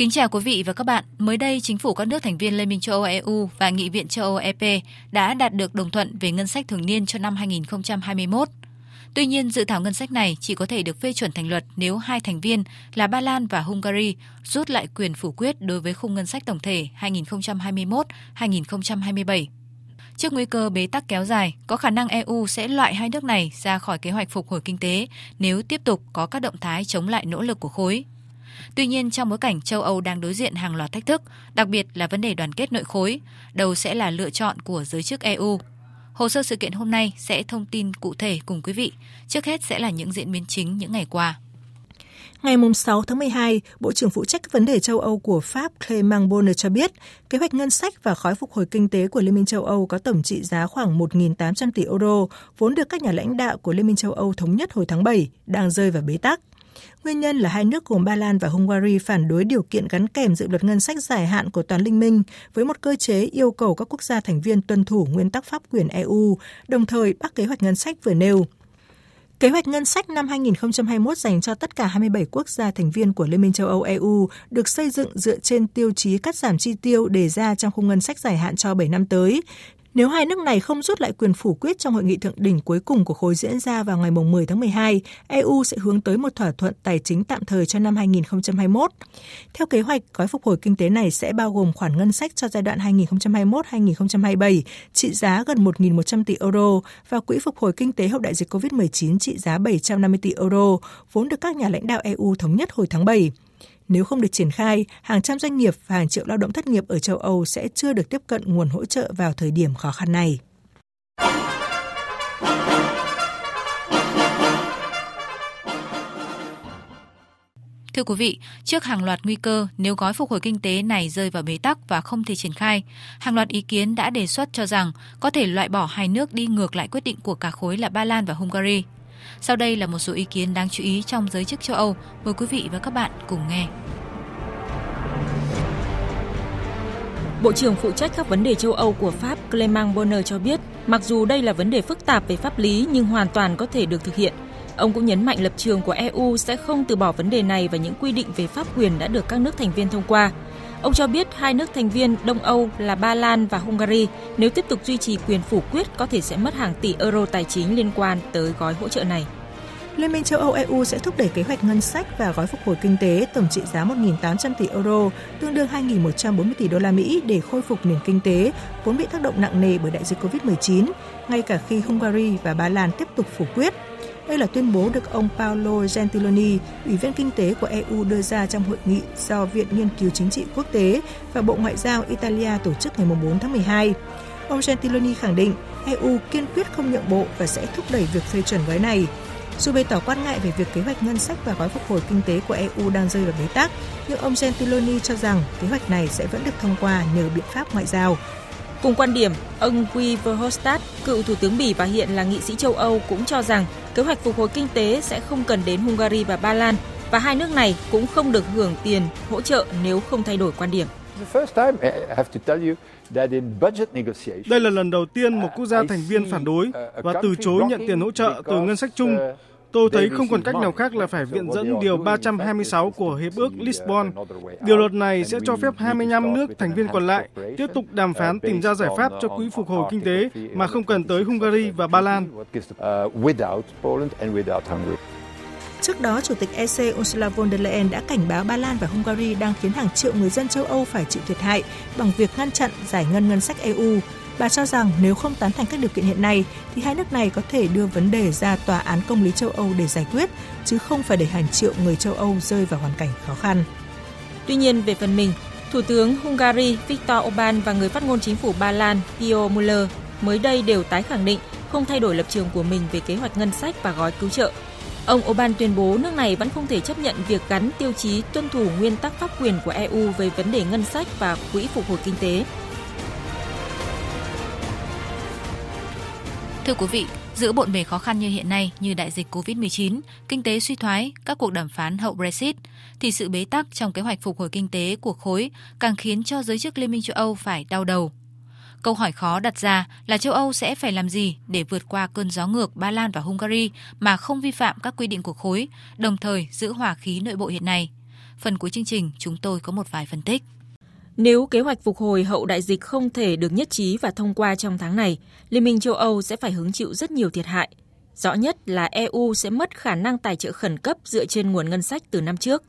Kính chào quý vị và các bạn. Mới đây, chính phủ các nước thành viên Liên minh châu Âu EU và Nghị viện châu Âu EP đã đạt được đồng thuận về ngân sách thường niên cho năm 2021. Tuy nhiên, dự thảo ngân sách này chỉ có thể được phê chuẩn thành luật nếu hai thành viên là Ba Lan và Hungary rút lại quyền phủ quyết đối với khung ngân sách tổng thể 2021-2027. Trước nguy cơ bế tắc kéo dài, có khả năng EU sẽ loại hai nước này ra khỏi kế hoạch phục hồi kinh tế nếu tiếp tục có các động thái chống lại nỗ lực của khối. Tuy nhiên, trong bối cảnh châu Âu đang đối diện hàng loạt thách thức, đặc biệt là vấn đề đoàn kết nội khối, đâu sẽ là lựa chọn của giới chức EU. Hồ sơ sự kiện hôm nay sẽ thông tin cụ thể cùng quý vị. Trước hết sẽ là những diễn biến chính những ngày qua. Ngày 6 tháng 12, Bộ trưởng phụ trách các vấn đề châu Âu của Pháp Clément Bonner cho biết, kế hoạch ngân sách và khói phục hồi kinh tế của Liên minh châu Âu có tổng trị giá khoảng 1.800 tỷ euro, vốn được các nhà lãnh đạo của Liên minh châu Âu thống nhất hồi tháng 7, đang rơi vào bế tắc. Nguyên nhân là hai nước gồm Ba Lan và Hungary phản đối điều kiện gắn kèm dự luật ngân sách dài hạn của toàn liên minh với một cơ chế yêu cầu các quốc gia thành viên tuân thủ nguyên tắc pháp quyền EU, đồng thời bác kế hoạch ngân sách vừa nêu. Kế hoạch ngân sách năm 2021 dành cho tất cả 27 quốc gia thành viên của Liên minh châu Âu EU được xây dựng dựa trên tiêu chí cắt giảm chi tiêu đề ra trong khung ngân sách dài hạn cho 7 năm tới, nếu hai nước này không rút lại quyền phủ quyết trong hội nghị thượng đỉnh cuối cùng của khối diễn ra vào ngày 10 tháng 12, EU sẽ hướng tới một thỏa thuận tài chính tạm thời cho năm 2021. Theo kế hoạch, gói phục hồi kinh tế này sẽ bao gồm khoản ngân sách cho giai đoạn 2021-2027 trị giá gần 1.100 tỷ euro và quỹ phục hồi kinh tế hậu đại dịch COVID-19 trị giá 750 tỷ euro, vốn được các nhà lãnh đạo EU thống nhất hồi tháng 7. Nếu không được triển khai, hàng trăm doanh nghiệp và hàng triệu lao động thất nghiệp ở châu Âu sẽ chưa được tiếp cận nguồn hỗ trợ vào thời điểm khó khăn này. Thưa quý vị, trước hàng loạt nguy cơ nếu gói phục hồi kinh tế này rơi vào bế tắc và không thể triển khai, hàng loạt ý kiến đã đề xuất cho rằng có thể loại bỏ hai nước đi ngược lại quyết định của cả khối là Ba Lan và Hungary. Sau đây là một số ý kiến đáng chú ý trong giới chức châu Âu. Mời quý vị và các bạn cùng nghe. Bộ trưởng phụ trách các vấn đề châu Âu của Pháp Clément Bonner cho biết, mặc dù đây là vấn đề phức tạp về pháp lý nhưng hoàn toàn có thể được thực hiện. Ông cũng nhấn mạnh lập trường của EU sẽ không từ bỏ vấn đề này và những quy định về pháp quyền đã được các nước thành viên thông qua. Ông cho biết hai nước thành viên Đông Âu là Ba Lan và Hungary nếu tiếp tục duy trì quyền phủ quyết có thể sẽ mất hàng tỷ euro tài chính liên quan tới gói hỗ trợ này. Liên minh châu Âu EU sẽ thúc đẩy kế hoạch ngân sách và gói phục hồi kinh tế tổng trị giá 1.800 tỷ euro, tương đương 2.140 tỷ đô la Mỹ để khôi phục nền kinh tế vốn bị tác động nặng nề bởi đại dịch Covid-19, ngay cả khi Hungary và Ba Lan tiếp tục phủ quyết. Đây là tuyên bố được ông Paolo Gentiloni, Ủy viên Kinh tế của EU đưa ra trong hội nghị do Viện Nghiên cứu Chính trị Quốc tế và Bộ Ngoại giao Italia tổ chức ngày 4 tháng 12. Ông Gentiloni khẳng định EU kiên quyết không nhượng bộ và sẽ thúc đẩy việc phê chuẩn gói này. Dù bày tỏ quan ngại về việc kế hoạch ngân sách và gói phục hồi kinh tế của EU đang rơi vào bế tắc, nhưng ông Gentiloni cho rằng kế hoạch này sẽ vẫn được thông qua nhờ biện pháp ngoại giao. Cùng quan điểm, ông Guy Verhofstadt, cựu thủ tướng Bỉ và hiện là nghị sĩ châu Âu cũng cho rằng kế hoạch phục hồi kinh tế sẽ không cần đến Hungary và Ba Lan và hai nước này cũng không được hưởng tiền hỗ trợ nếu không thay đổi quan điểm. Đây là lần đầu tiên một quốc gia thành viên phản đối và từ chối nhận tiền hỗ trợ từ ngân sách chung Tôi thấy không còn cách nào khác là phải viện dẫn Điều 326 của Hiệp ước Lisbon. Điều luật này sẽ cho phép 25 nước thành viên còn lại tiếp tục đàm phán tìm ra giải pháp cho quỹ phục hồi kinh tế mà không cần tới Hungary và Ba Lan. Trước đó, Chủ tịch EC Ursula von der Leyen đã cảnh báo Ba Lan và Hungary đang khiến hàng triệu người dân châu Âu phải chịu thiệt hại bằng việc ngăn chặn giải ngân ngân sách EU Bà cho rằng nếu không tán thành các điều kiện hiện nay thì hai nước này có thể đưa vấn đề ra tòa án công lý châu Âu để giải quyết, chứ không phải để hàng triệu người châu Âu rơi vào hoàn cảnh khó khăn. Tuy nhiên, về phần mình, Thủ tướng Hungary Viktor Orbán và người phát ngôn chính phủ Ba Lan Pio Muller mới đây đều tái khẳng định không thay đổi lập trường của mình về kế hoạch ngân sách và gói cứu trợ. Ông Orbán tuyên bố nước này vẫn không thể chấp nhận việc gắn tiêu chí tuân thủ nguyên tắc pháp quyền của EU về vấn đề ngân sách và quỹ phục hồi kinh tế Thưa quý vị, giữa bộn bề khó khăn như hiện nay như đại dịch Covid-19, kinh tế suy thoái, các cuộc đàm phán hậu Brexit, thì sự bế tắc trong kế hoạch phục hồi kinh tế của khối càng khiến cho giới chức Liên minh châu Âu phải đau đầu. Câu hỏi khó đặt ra là châu Âu sẽ phải làm gì để vượt qua cơn gió ngược Ba Lan và Hungary mà không vi phạm các quy định của khối, đồng thời giữ hòa khí nội bộ hiện nay. Phần cuối chương trình chúng tôi có một vài phân tích. Nếu kế hoạch phục hồi hậu đại dịch không thể được nhất trí và thông qua trong tháng này, Liên minh châu Âu sẽ phải hứng chịu rất nhiều thiệt hại. Rõ nhất là EU sẽ mất khả năng tài trợ khẩn cấp dựa trên nguồn ngân sách từ năm trước.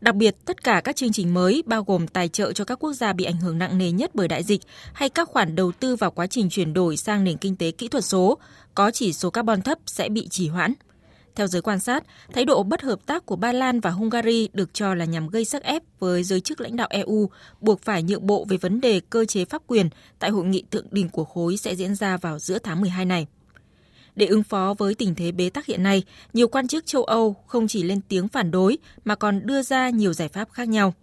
Đặc biệt, tất cả các chương trình mới bao gồm tài trợ cho các quốc gia bị ảnh hưởng nặng nề nhất bởi đại dịch hay các khoản đầu tư vào quá trình chuyển đổi sang nền kinh tế kỹ thuật số, có chỉ số carbon thấp sẽ bị trì hoãn. Theo giới quan sát, thái độ bất hợp tác của Ba Lan và Hungary được cho là nhằm gây sức ép với giới chức lãnh đạo EU, buộc phải nhượng bộ về vấn đề cơ chế pháp quyền tại hội nghị thượng đỉnh của khối sẽ diễn ra vào giữa tháng 12 này. Để ứng phó với tình thế bế tắc hiện nay, nhiều quan chức châu Âu không chỉ lên tiếng phản đối mà còn đưa ra nhiều giải pháp khác nhau.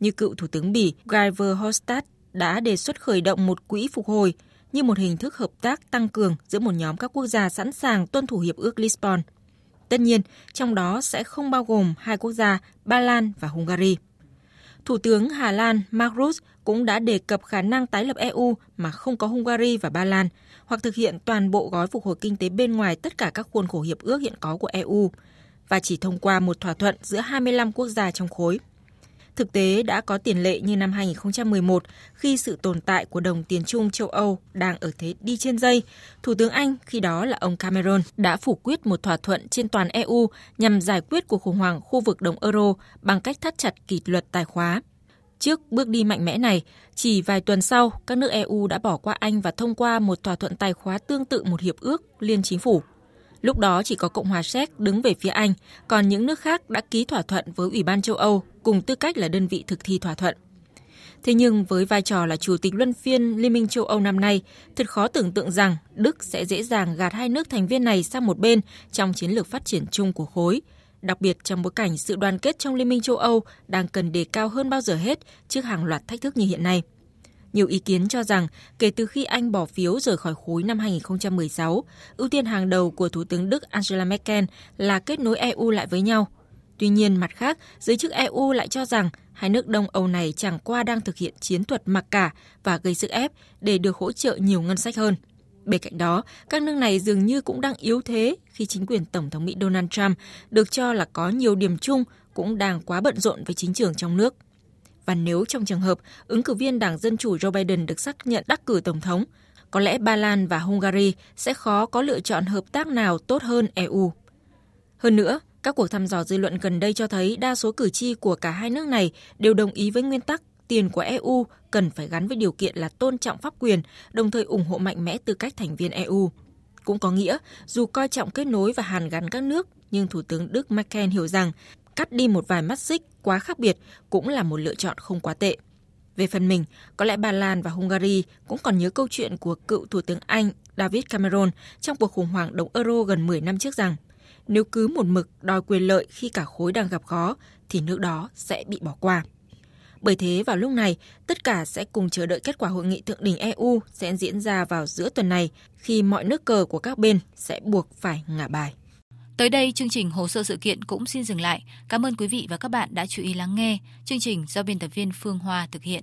Như cựu Thủ tướng Bỉ Guy Verhofstadt đã đề xuất khởi động một quỹ phục hồi như một hình thức hợp tác tăng cường giữa một nhóm các quốc gia sẵn sàng tuân thủ hiệp ước Lisbon – Tất nhiên, trong đó sẽ không bao gồm hai quốc gia Ba Lan và Hungary. Thủ tướng Hà Lan Mark Rutte cũng đã đề cập khả năng tái lập EU mà không có Hungary và Ba Lan, hoặc thực hiện toàn bộ gói phục hồi kinh tế bên ngoài tất cả các khuôn khổ hiệp ước hiện có của EU, và chỉ thông qua một thỏa thuận giữa 25 quốc gia trong khối. Thực tế đã có tiền lệ như năm 2011 khi sự tồn tại của đồng tiền chung châu Âu đang ở thế đi trên dây. Thủ tướng Anh khi đó là ông Cameron đã phủ quyết một thỏa thuận trên toàn EU nhằm giải quyết cuộc khủng hoảng khu vực đồng euro bằng cách thắt chặt kỷ luật tài khóa. Trước bước đi mạnh mẽ này, chỉ vài tuần sau, các nước EU đã bỏ qua Anh và thông qua một thỏa thuận tài khóa tương tự một hiệp ước liên chính phủ. Lúc đó chỉ có Cộng hòa Séc đứng về phía Anh, còn những nước khác đã ký thỏa thuận với Ủy ban châu Âu cùng tư cách là đơn vị thực thi thỏa thuận. Thế nhưng với vai trò là chủ tịch luân phiên Liên minh châu Âu năm nay, thật khó tưởng tượng rằng Đức sẽ dễ dàng gạt hai nước thành viên này sang một bên trong chiến lược phát triển chung của khối, đặc biệt trong bối cảnh sự đoàn kết trong Liên minh châu Âu đang cần đề cao hơn bao giờ hết trước hàng loạt thách thức như hiện nay. Nhiều ý kiến cho rằng kể từ khi Anh bỏ phiếu rời khỏi khối năm 2016, ưu tiên hàng đầu của Thủ tướng Đức Angela Merkel là kết nối EU lại với nhau. Tuy nhiên, mặt khác, giới chức EU lại cho rằng hai nước Đông Âu này chẳng qua đang thực hiện chiến thuật mặc cả và gây sức ép để được hỗ trợ nhiều ngân sách hơn. Bên cạnh đó, các nước này dường như cũng đang yếu thế khi chính quyền Tổng thống Mỹ Donald Trump được cho là có nhiều điểm chung cũng đang quá bận rộn với chính trường trong nước. Và nếu trong trường hợp ứng cử viên Đảng Dân Chủ Joe Biden được xác nhận đắc cử Tổng thống, có lẽ Ba Lan và Hungary sẽ khó có lựa chọn hợp tác nào tốt hơn EU. Hơn nữa, các cuộc thăm dò dư luận gần đây cho thấy đa số cử tri của cả hai nước này đều đồng ý với nguyên tắc tiền của EU cần phải gắn với điều kiện là tôn trọng pháp quyền, đồng thời ủng hộ mạnh mẽ tư cách thành viên EU. Cũng có nghĩa, dù coi trọng kết nối và hàn gắn các nước, nhưng Thủ tướng Đức Merkel hiểu rằng cắt đi một vài mắt xích quá khác biệt cũng là một lựa chọn không quá tệ. Về phần mình, có lẽ Ba Lan và Hungary cũng còn nhớ câu chuyện của cựu Thủ tướng Anh David Cameron trong cuộc khủng hoảng đồng euro gần 10 năm trước rằng nếu cứ một mực đòi quyền lợi khi cả khối đang gặp khó thì nước đó sẽ bị bỏ qua. Bởi thế vào lúc này, tất cả sẽ cùng chờ đợi kết quả hội nghị thượng đỉnh EU sẽ diễn ra vào giữa tuần này khi mọi nước cờ của các bên sẽ buộc phải ngả bài. Tới đây chương trình hồ sơ sự kiện cũng xin dừng lại. Cảm ơn quý vị và các bạn đã chú ý lắng nghe. Chương trình do biên tập viên Phương Hoa thực hiện.